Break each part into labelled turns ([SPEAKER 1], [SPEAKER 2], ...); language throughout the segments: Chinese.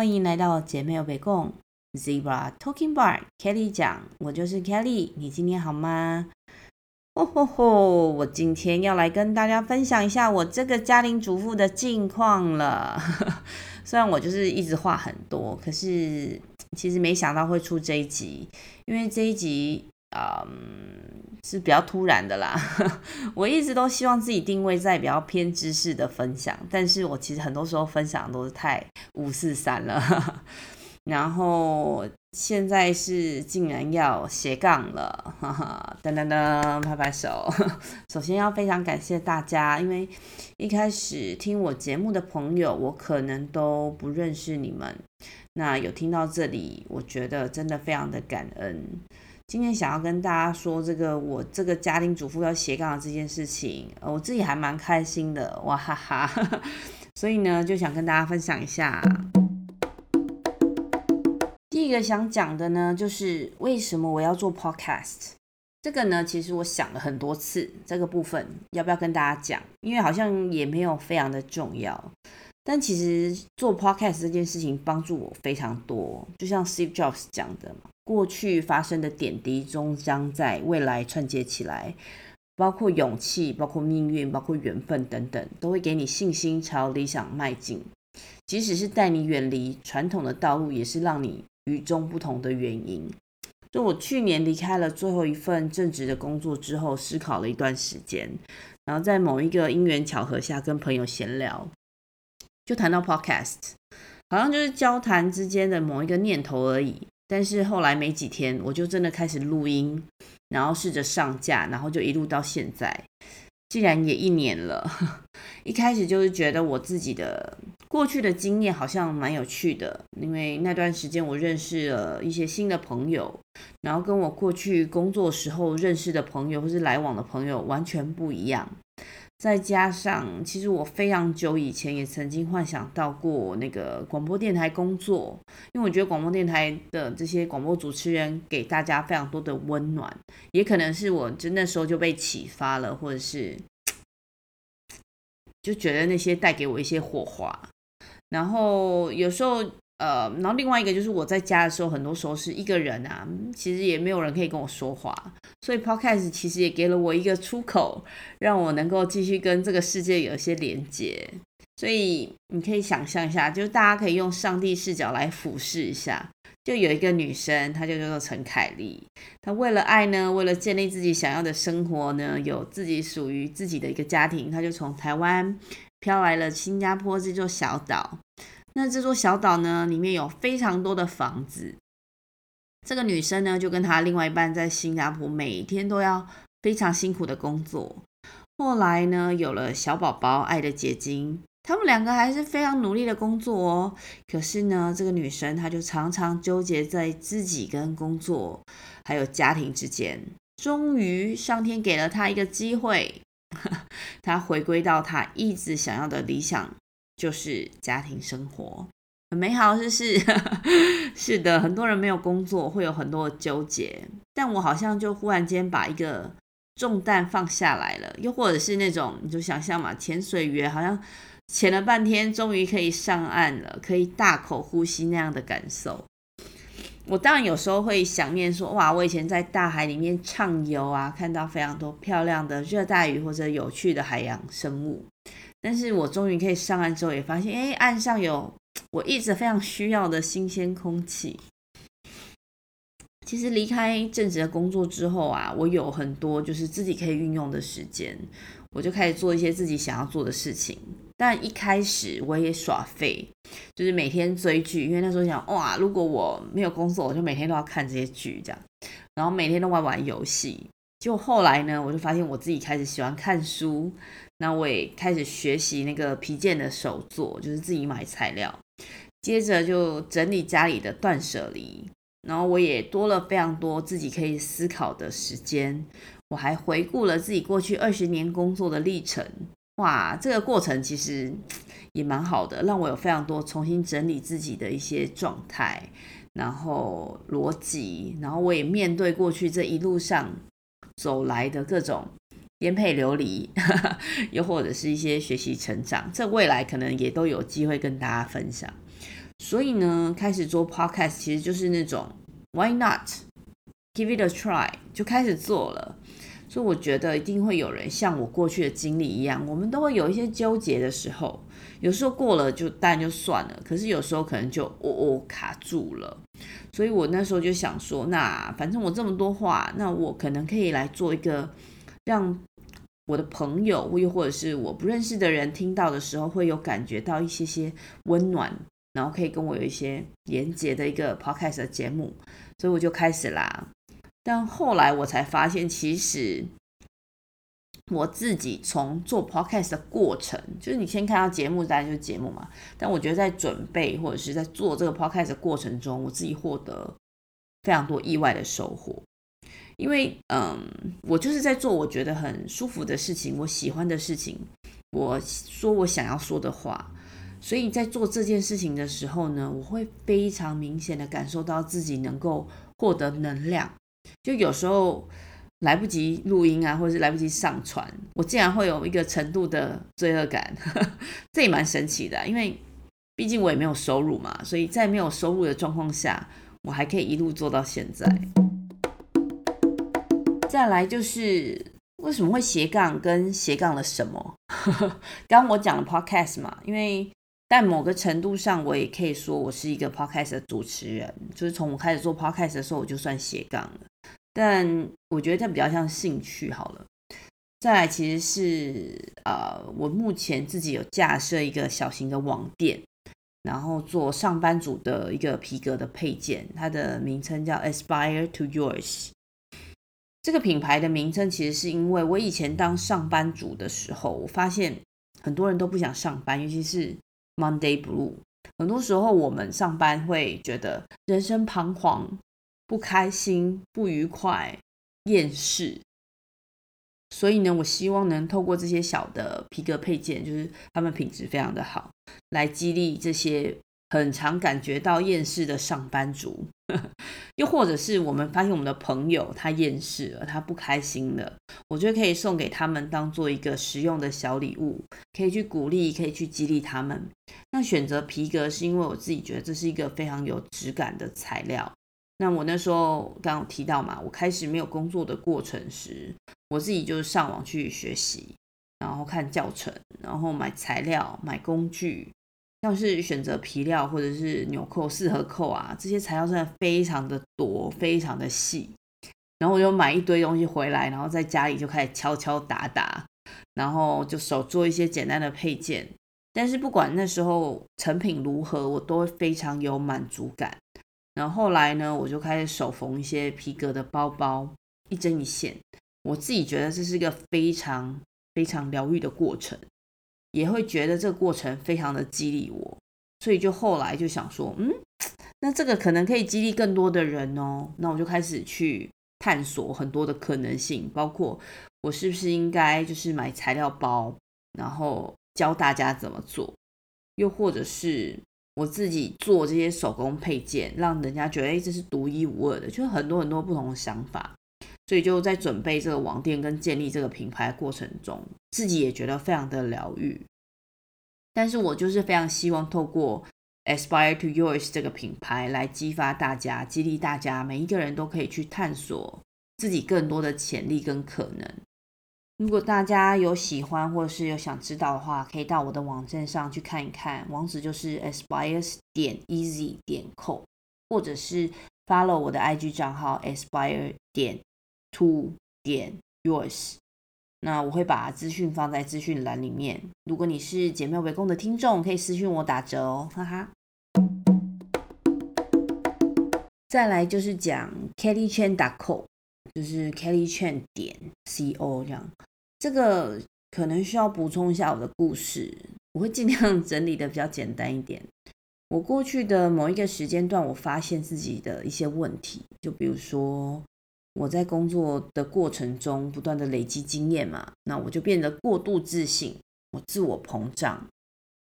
[SPEAKER 1] 欢迎来到姐妹有北共 Zebra Talking Bar Kelly 讲，我就是 Kelly，你今天好吗？哦吼吼，我今天要来跟大家分享一下我这个家庭主妇的近况了。虽然我就是一直话很多，可是其实没想到会出这一集，因为这一集。嗯，是比较突然的啦。我一直都希望自己定位在比较偏知识的分享，但是我其实很多时候分享都是太五四三了。然后现在是竟然要斜杠了，哈哈，噔噔噔，拍拍手。首先要非常感谢大家，因为一开始听我节目的朋友，我可能都不认识你们。那有听到这里，我觉得真的非常的感恩。今天想要跟大家说这个我这个家庭主妇要斜杠的这件事情，呃我自己还蛮开心的，哇哈哈！所以呢，就想跟大家分享一下。第一个想讲的呢，就是为什么我要做 podcast。这个呢，其实我想了很多次，这个部分要不要跟大家讲？因为好像也没有非常的重要。但其实做 podcast 这件事情帮助我非常多，就像 Steve Jobs 讲的嘛。过去发生的点滴，终将在未来串接起来，包括勇气，包括命运，包括缘分等等，都会给你信心，朝理想迈进。即使是带你远离传统的道路，也是让你与众不同的原因。就我去年离开了最后一份正职的工作之后，思考了一段时间，然后在某一个因缘巧合下，跟朋友闲聊，就谈到 Podcast，好像就是交谈之间的某一个念头而已。但是后来没几天，我就真的开始录音，然后试着上架，然后就一路到现在，竟然也一年了。一开始就是觉得我自己的过去的经验好像蛮有趣的，因为那段时间我认识了一些新的朋友，然后跟我过去工作时候认识的朋友或是来往的朋友完全不一样。再加上，其实我非常久以前也曾经幻想到过那个广播电台工作，因为我觉得广播电台的这些广播主持人给大家非常多的温暖，也可能是我真的时候就被启发了，或者是就觉得那些带给我一些火花，然后有时候。呃，然后另外一个就是我在家的时候，很多时候是一个人啊，其实也没有人可以跟我说话，所以 Podcast 其实也给了我一个出口，让我能够继续跟这个世界有一些连接。所以你可以想象一下，就是大家可以用上帝视角来俯视一下，就有一个女生，她就叫做陈凯丽，她为了爱呢，为了建立自己想要的生活呢，有自己属于自己的一个家庭，她就从台湾飘来了新加坡这座小岛。那这座小岛呢，里面有非常多的房子。这个女生呢，就跟她另外一半在新加坡，每天都要非常辛苦的工作。后来呢，有了小宝宝，爱的结晶。他们两个还是非常努力的工作哦。可是呢，这个女生她就常常纠结在自己跟工作还有家庭之间。终于，上天给了她一个机会，她回归到她一直想要的理想。就是家庭生活很美好，是 是是的，很多人没有工作会有很多的纠结，但我好像就忽然间把一个重担放下来了，又或者是那种你就想象嘛，潜水员好像潜了半天，终于可以上岸了，可以大口呼吸那样的感受。我当然有时候会想念说，哇，我以前在大海里面畅游啊，看到非常多漂亮的热带鱼或者有趣的海洋生物。但是我终于可以上岸之后，也发现，哎，岸上有我一直非常需要的新鲜空气。其实离开正职的工作之后啊，我有很多就是自己可以运用的时间，我就开始做一些自己想要做的事情。但一开始我也耍废，就是每天追剧，因为那时候想，哇，如果我没有工作，我就每天都要看这些剧，这样，然后每天都玩玩游戏。就后来呢，我就发现我自己开始喜欢看书。那我也开始学习那个皮件的手作，就是自己买材料，接着就整理家里的断舍离，然后我也多了非常多自己可以思考的时间。我还回顾了自己过去二十年工作的历程，哇，这个过程其实也蛮好的，让我有非常多重新整理自己的一些状态，然后逻辑，然后我也面对过去这一路上走来的各种。颠沛流离，又或者是一些学习成长，这未来可能也都有机会跟大家分享。所以呢，开始做 podcast 其实就是那种 Why not give it a try 就开始做了。所以我觉得一定会有人像我过去的经历一样，我们都会有一些纠结的时候。有时候过了就当然就算了，可是有时候可能就哦哦卡住了。所以我那时候就想说，那反正我这么多话，那我可能可以来做一个让我的朋友，又或者是我不认识的人听到的时候，会有感觉到一些些温暖，然后可以跟我有一些连接的一个 podcast 的节目。所以我就开始啦。但后来我才发现，其实我自己从做 podcast 的过程，就是你先看到节目，当然就是节目嘛。但我觉得在准备或者是在做这个 podcast 的过程中，我自己获得非常多意外的收获。因为，嗯，我就是在做我觉得很舒服的事情，我喜欢的事情，我说我想要说的话。所以在做这件事情的时候呢，我会非常明显的感受到自己能够获得能量。就有时候来不及录音啊，或者是来不及上传，我竟然会有一个程度的罪恶感，这也蛮神奇的。因为毕竟我也没有收入嘛，所以在没有收入的状况下，我还可以一路做到现在。再来就是为什么会斜杠跟斜杠了什么？刚刚我讲了 podcast 嘛，因为。但某个程度上，我也可以说我是一个 podcast 的主持人，就是从我开始做 podcast 的时候，我就算斜杠了。但我觉得它比较像兴趣好了。再来，其实是呃，我目前自己有架设一个小型的网店，然后做上班族的一个皮革的配件，它的名称叫 Aspire to Yours。这个品牌的名称其实是因为我以前当上班族的时候，我发现很多人都不想上班，尤其是。Monday Blue，很多时候我们上班会觉得人生彷徨、不开心、不愉快、厌世，所以呢，我希望能透过这些小的皮革配件，就是他们品质非常的好，来激励这些。很常感觉到厌世的上班族，又或者是我们发现我们的朋友他厌世了，他不开心了，我觉得可以送给他们当做一个实用的小礼物，可以去鼓励，可以去激励他们。那选择皮革是因为我自己觉得这是一个非常有质感的材料。那我那时候刚刚提到嘛，我开始没有工作的过程时，我自己就是上网去学习，然后看教程，然后买材料、买工具。像是选择皮料或者是纽扣、四合扣啊，这些材料真的非常的多，非常的细。然后我就买一堆东西回来，然后在家里就开始敲敲打打，然后就手做一些简单的配件。但是不管那时候成品如何，我都会非常有满足感。然后后来呢，我就开始手缝一些皮革的包包，一针一线。我自己觉得这是一个非常非常疗愈的过程。也会觉得这个过程非常的激励我，所以就后来就想说，嗯，那这个可能可以激励更多的人哦。那我就开始去探索很多的可能性，包括我是不是应该就是买材料包，然后教大家怎么做，又或者是我自己做这些手工配件，让人家觉得哎，这是独一无二的，就很多很多不同的想法。所以就在准备这个网店跟建立这个品牌的过程中，自己也觉得非常的疗愈。但是我就是非常希望透过 Aspire to Yours 这个品牌来激发大家、激励大家，每一个人都可以去探索自己更多的潜力跟可能。如果大家有喜欢或者是有想知道的话，可以到我的网站上去看一看，网址就是 aspire 点 easy 点 co，或者是 follow 我的 IG 账号 aspire 点。To 点 yours，那我会把资讯放在资讯栏里面。如果你是姐妹围攻的听众，可以私讯我打折哦，哈哈。再来就是讲 Kelly Chen co，就是 Kelly Chen 点 co 这样。这个可能需要补充一下我的故事，我会尽量整理的比较简单一点。我过去的某一个时间段，我发现自己的一些问题，就比如说。我在工作的过程中不断的累积经验嘛，那我就变得过度自信，我自我膨胀，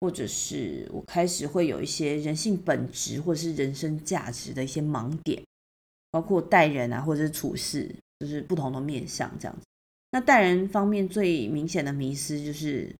[SPEAKER 1] 或者是我开始会有一些人性本质或者是人生价值的一些盲点，包括待人啊，或者是处事，就是不同的面向这样子。那待人方面最明显的迷思就是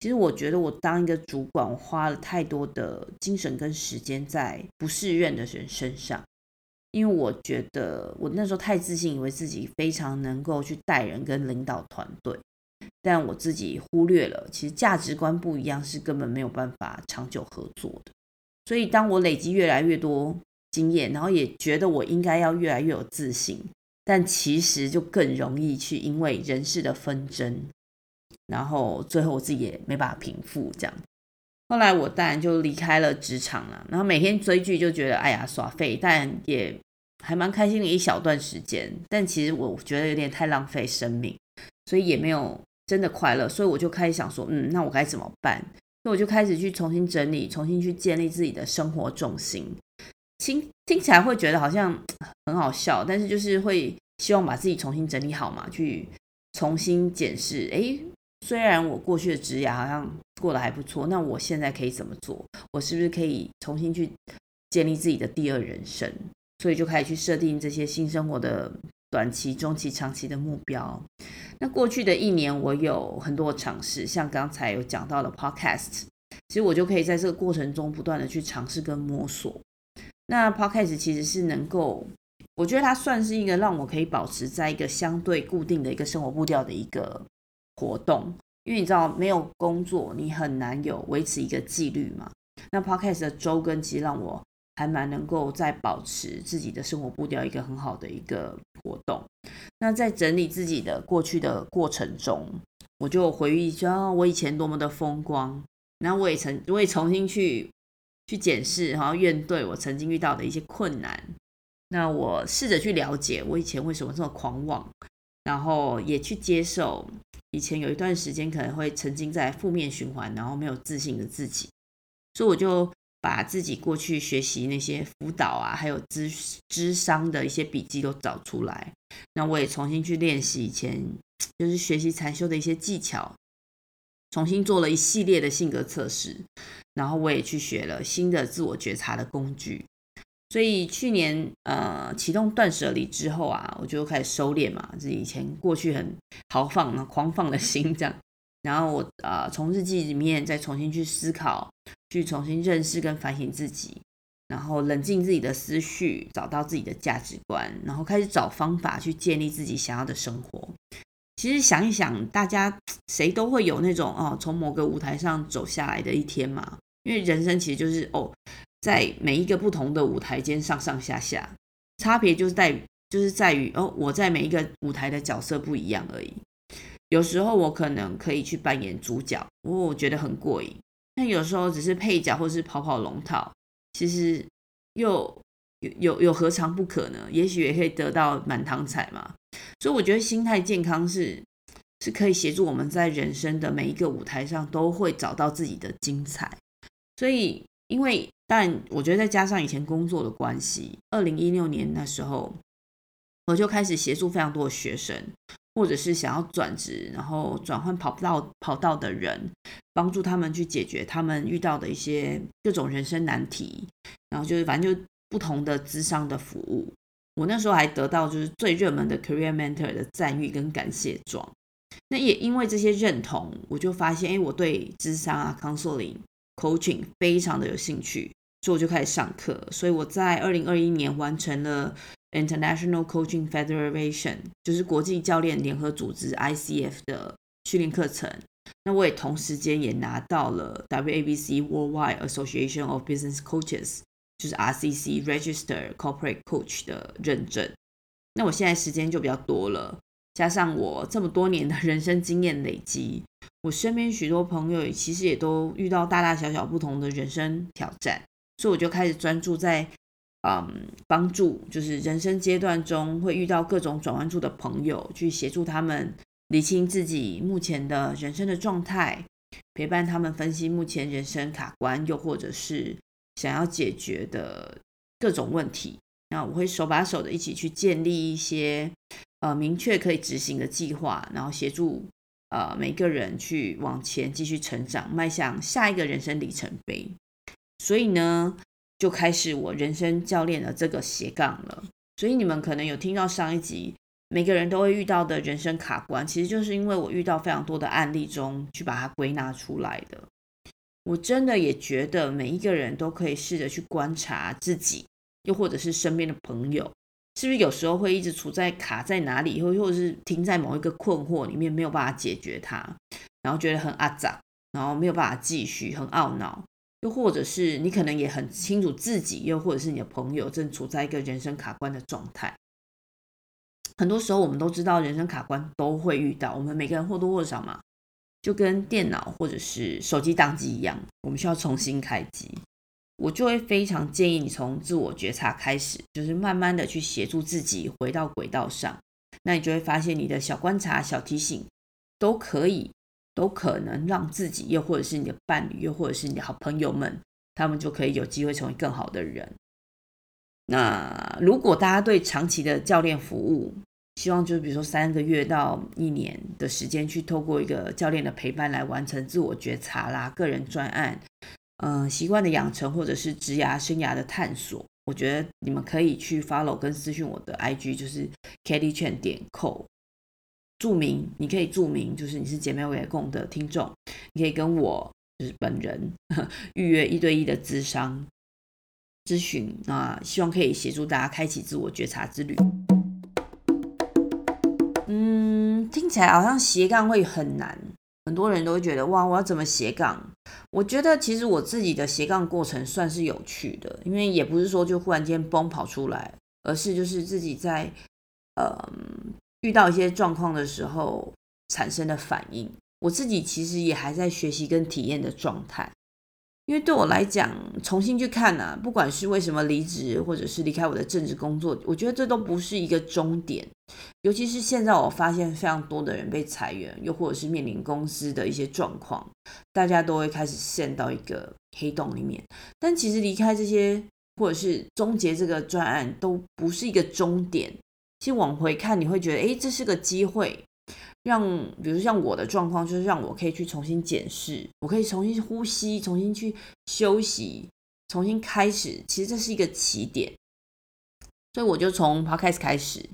[SPEAKER 1] 其实我觉得我当一个主管，我花了太多的精神跟时间在不适任的人身上，因为我觉得我那时候太自信，以为自己非常能够去带人跟领导团队，但我自己忽略了，其实价值观不一样是根本没有办法长久合作的。所以当我累积越来越多经验，然后也觉得我应该要越来越有自信，但其实就更容易去因为人事的纷争。然后最后我自己也没办法平复，这样。后来我当然就离开了职场了。然后每天追剧就觉得哎呀耍废，但也还蛮开心的一小段时间。但其实我觉得有点太浪费生命，所以也没有真的快乐。所以我就开始想说，嗯，那我该怎么办？所以我就开始去重新整理，重新去建立自己的生活重心。听听起来会觉得好像很好笑，但是就是会希望把自己重新整理好嘛，去重新检视，哎。虽然我过去的职涯好像过得还不错，那我现在可以怎么做？我是不是可以重新去建立自己的第二人生？所以就开始去设定这些新生活的短期、中期、长期的目标。那过去的一年，我有很多尝试，像刚才有讲到的 Podcast，其实我就可以在这个过程中不断的去尝试跟摸索。那 Podcast 其实是能够，我觉得它算是一个让我可以保持在一个相对固定的一个生活步调的一个。活动，因为你知道没有工作，你很难有维持一个纪律嘛。那 Podcast 的周更其实让我还蛮能够在保持自己的生活步调，一个很好的一个活动。那在整理自己的过去的过程中，我就回忆说，我以前多么的风光。然后我也曾，我也重新去去检视，然后面对我曾经遇到的一些困难。那我试着去了解我以前为什么这么狂妄，然后也去接受。以前有一段时间可能会沉浸在负面循环，然后没有自信的自己，所以我就把自己过去学习那些辅导啊，还有咨咨商的一些笔记都找出来。那我也重新去练习以前就是学习禅修的一些技巧，重新做了一系列的性格测试，然后我也去学了新的自我觉察的工具。所以去年呃启动断舍离之后啊，我就开始收敛嘛，自己以前过去很豪放啊、狂放的心这样。然后我呃从日记里面再重新去思考，去重新认识跟反省自己，然后冷静自己的思绪，找到自己的价值观，然后开始找方法去建立自己想要的生活。其实想一想，大家谁都会有那种哦从某个舞台上走下来的一天嘛，因为人生其实就是哦。在每一个不同的舞台间上上下下，差别就是在就是在于哦，我在每一个舞台的角色不一样而已。有时候我可能可以去扮演主角，我我觉得很过瘾。那有时候只是配角或是跑跑龙套，其实又有有有何尝不可呢？也许也可以得到满堂彩嘛。所以我觉得心态健康是是可以协助我们在人生的每一个舞台上都会找到自己的精彩。所以因为。但我觉得再加上以前工作的关系，二零一六年那时候，我就开始协助非常多的学生，或者是想要转职，然后转换跑道跑道的人，帮助他们去解决他们遇到的一些各种人生难题，然后就是反正就不同的智商的服务。我那时候还得到就是最热门的 Career Mentor 的赞誉跟感谢状。那也因为这些认同，我就发现，哎，我对智商啊、Counseling、Coaching 非常的有兴趣。所以我就开始上课，所以我在二零二一年完成了 International Coaching Federation，就是国际教练联合组织 ICF 的训练课程。那我也同时间也拿到了 WABC Worldwide Association of Business Coaches，就是 RCC Register Corporate Coach 的认证。那我现在时间就比较多了，加上我这么多年的人生经验累积，我身边许多朋友其实也都遇到大大小小不同的人生挑战。所以我就开始专注在，嗯，帮助就是人生阶段中会遇到各种转弯处的朋友，去协助他们理清自己目前的人生的状态，陪伴他们分析目前人生卡关，又或者是想要解决的各种问题。那我会手把手的一起去建立一些呃明确可以执行的计划，然后协助呃每个人去往前继续成长，迈向下一个人生里程碑。所以呢，就开始我人生教练的这个斜杠了。所以你们可能有听到上一集每个人都会遇到的人生卡关，其实就是因为我遇到非常多的案例中去把它归纳出来的。我真的也觉得每一个人都可以试着去观察自己，又或者是身边的朋友，是不是有时候会一直处在卡在哪里，或或者是停在某一个困惑里面，没有办法解决它，然后觉得很阿杂，然后没有办法继续，很懊恼。又或者是你可能也很清楚自己，又或者是你的朋友正处在一个人生卡关的状态。很多时候我们都知道人生卡关都会遇到，我们每个人或多或少嘛。就跟电脑或者是手机宕机一样，我们需要重新开机。我就会非常建议你从自我觉察开始，就是慢慢的去协助自己回到轨道上。那你就会发现，你的小观察、小提醒，都可以，都可能让自己，又或者是你的伴侣，又或者是你的好朋友们，他们就可以有机会成为更好的人。那如果大家对长期的教练服务，希望就是比如说三个月到一年的时间，去透过一个教练的陪伴来完成自我觉察啦、个人专案、嗯、呃、习惯的养成，或者是职涯生涯的探索。我觉得你们可以去 follow 跟私讯我的 IG，就是 Kelly Chen 点 co，注明你可以注明就是你是姐妹为共的听众，你可以跟我就是本人预约一对一的咨商咨询，啊希望可以协助大家开启自我觉察之旅。嗯，听起来好像斜杠会很难，很多人都会觉得哇，我要怎么斜杠？我觉得其实我自己的斜杠过程算是有趣的，因为也不是说就忽然间崩跑出来，而是就是自己在呃遇到一些状况的时候产生的反应。我自己其实也还在学习跟体验的状态。因为对我来讲，重新去看啊，不管是为什么离职，或者是离开我的正职工作，我觉得这都不是一个终点。尤其是现在，我发现非常多的人被裁员，又或者是面临公司的一些状况，大家都会开始陷到一个黑洞里面。但其实离开这些，或者是终结这个专案，都不是一个终点。其实往回看，你会觉得，诶，这是个机会。让，比如像我的状况，就是让我可以去重新检视，我可以重新呼吸，重新去休息，重新开始。其实这是一个起点，所以我就从 Podcast 开始，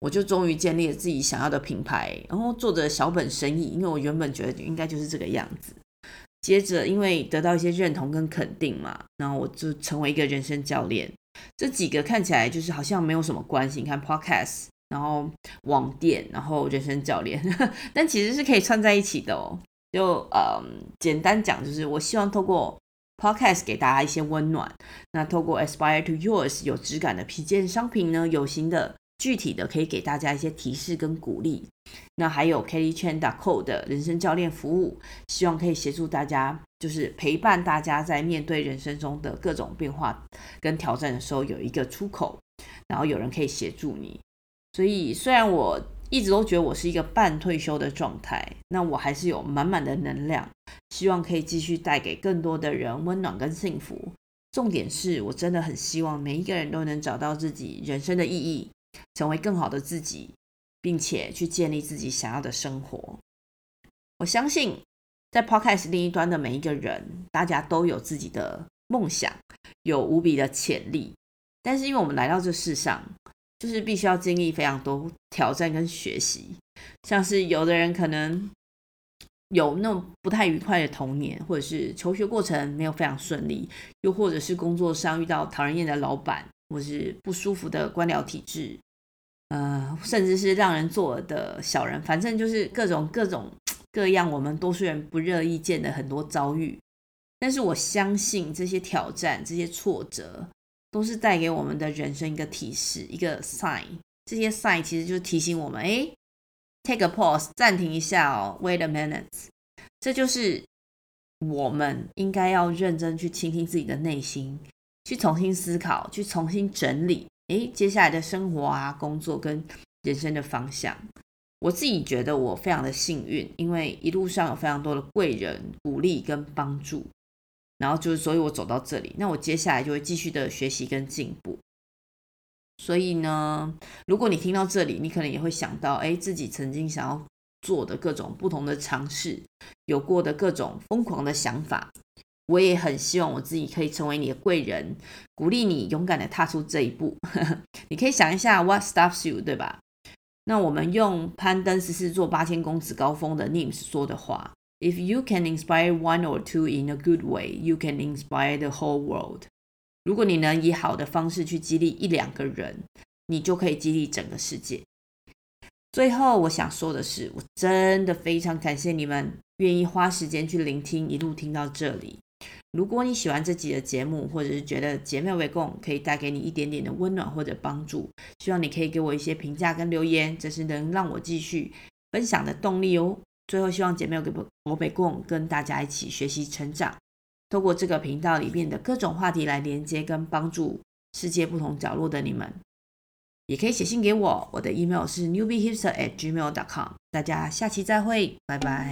[SPEAKER 1] 我就终于建立了自己想要的品牌，然后做着小本生意，因为我原本觉得应该就是这个样子。接着，因为得到一些认同跟肯定嘛，然后我就成为一个人生教练。这几个看起来就是好像没有什么关系，你看 Podcast。然后网店，然后人生教练，但其实是可以串在一起的哦。就嗯，简单讲，就是我希望透过 Podcast 给大家一些温暖。那透过 Aspire to Yours 有质感的皮件商品呢，有形的、具体的，可以给大家一些提示跟鼓励。那还有 Kelly Chen Co 的人生教练服务，希望可以协助大家，就是陪伴大家在面对人生中的各种变化跟挑战的时候，有一个出口，然后有人可以协助你。所以，虽然我一直都觉得我是一个半退休的状态，那我还是有满满的能量，希望可以继续带给更多的人温暖跟幸福。重点是我真的很希望每一个人都能找到自己人生的意义，成为更好的自己，并且去建立自己想要的生活。我相信，在 Podcast 另一端的每一个人，大家都有自己的梦想，有无比的潜力，但是因为我们来到这世上。就是必须要经历非常多挑战跟学习，像是有的人可能有那种不太愉快的童年，或者是求学过程没有非常顺利，又或者是工作上遇到讨人厌的老板，或是不舒服的官僚体制，呃，甚至是让人作的小人，反正就是各种各种各样我们多数人不乐意见的很多遭遇。但是我相信这些挑战、这些挫折。都是带给我们的人生一个提示，一个 sign。这些 sign 其实就是提醒我们，哎，take a pause，暂停一下哦，wait a minute。这就是我们应该要认真去倾听自己的内心，去重新思考，去重新整理，哎，接下来的生活啊、工作跟人生的方向。我自己觉得我非常的幸运，因为一路上有非常多的贵人鼓励跟帮助。然后就是，所以我走到这里，那我接下来就会继续的学习跟进步。所以呢，如果你听到这里，你可能也会想到，哎，自己曾经想要做的各种不同的尝试，有过的各种疯狂的想法。我也很希望我自己可以成为你的贵人，鼓励你勇敢的踏出这一步。你可以想一下，What stops you，对吧？那我们用攀登十四座八千公尺高峰的 Nims 说的话：“If you can inspire one or two in a good way, you can inspire the whole world。”如果你能以好的方式去激励一两个人，你就可以激励整个世界。最后，我想说的是，我真的非常感谢你们愿意花时间去聆听，一路听到这里。如果你喜欢这集的节目，或者是觉得姐妹围共可以带给你一点点的温暖或者帮助，希望你可以给我一些评价跟留言，这是能让我继续分享的动力哦。最后，希望姐妹给我北共跟大家一起学习成长，透过这个频道里面的各种话题来连接跟帮助世界不同角落的你们。也可以写信给我，我的 email 是 newbiehipster@gmail.com。大家下期再会，拜拜。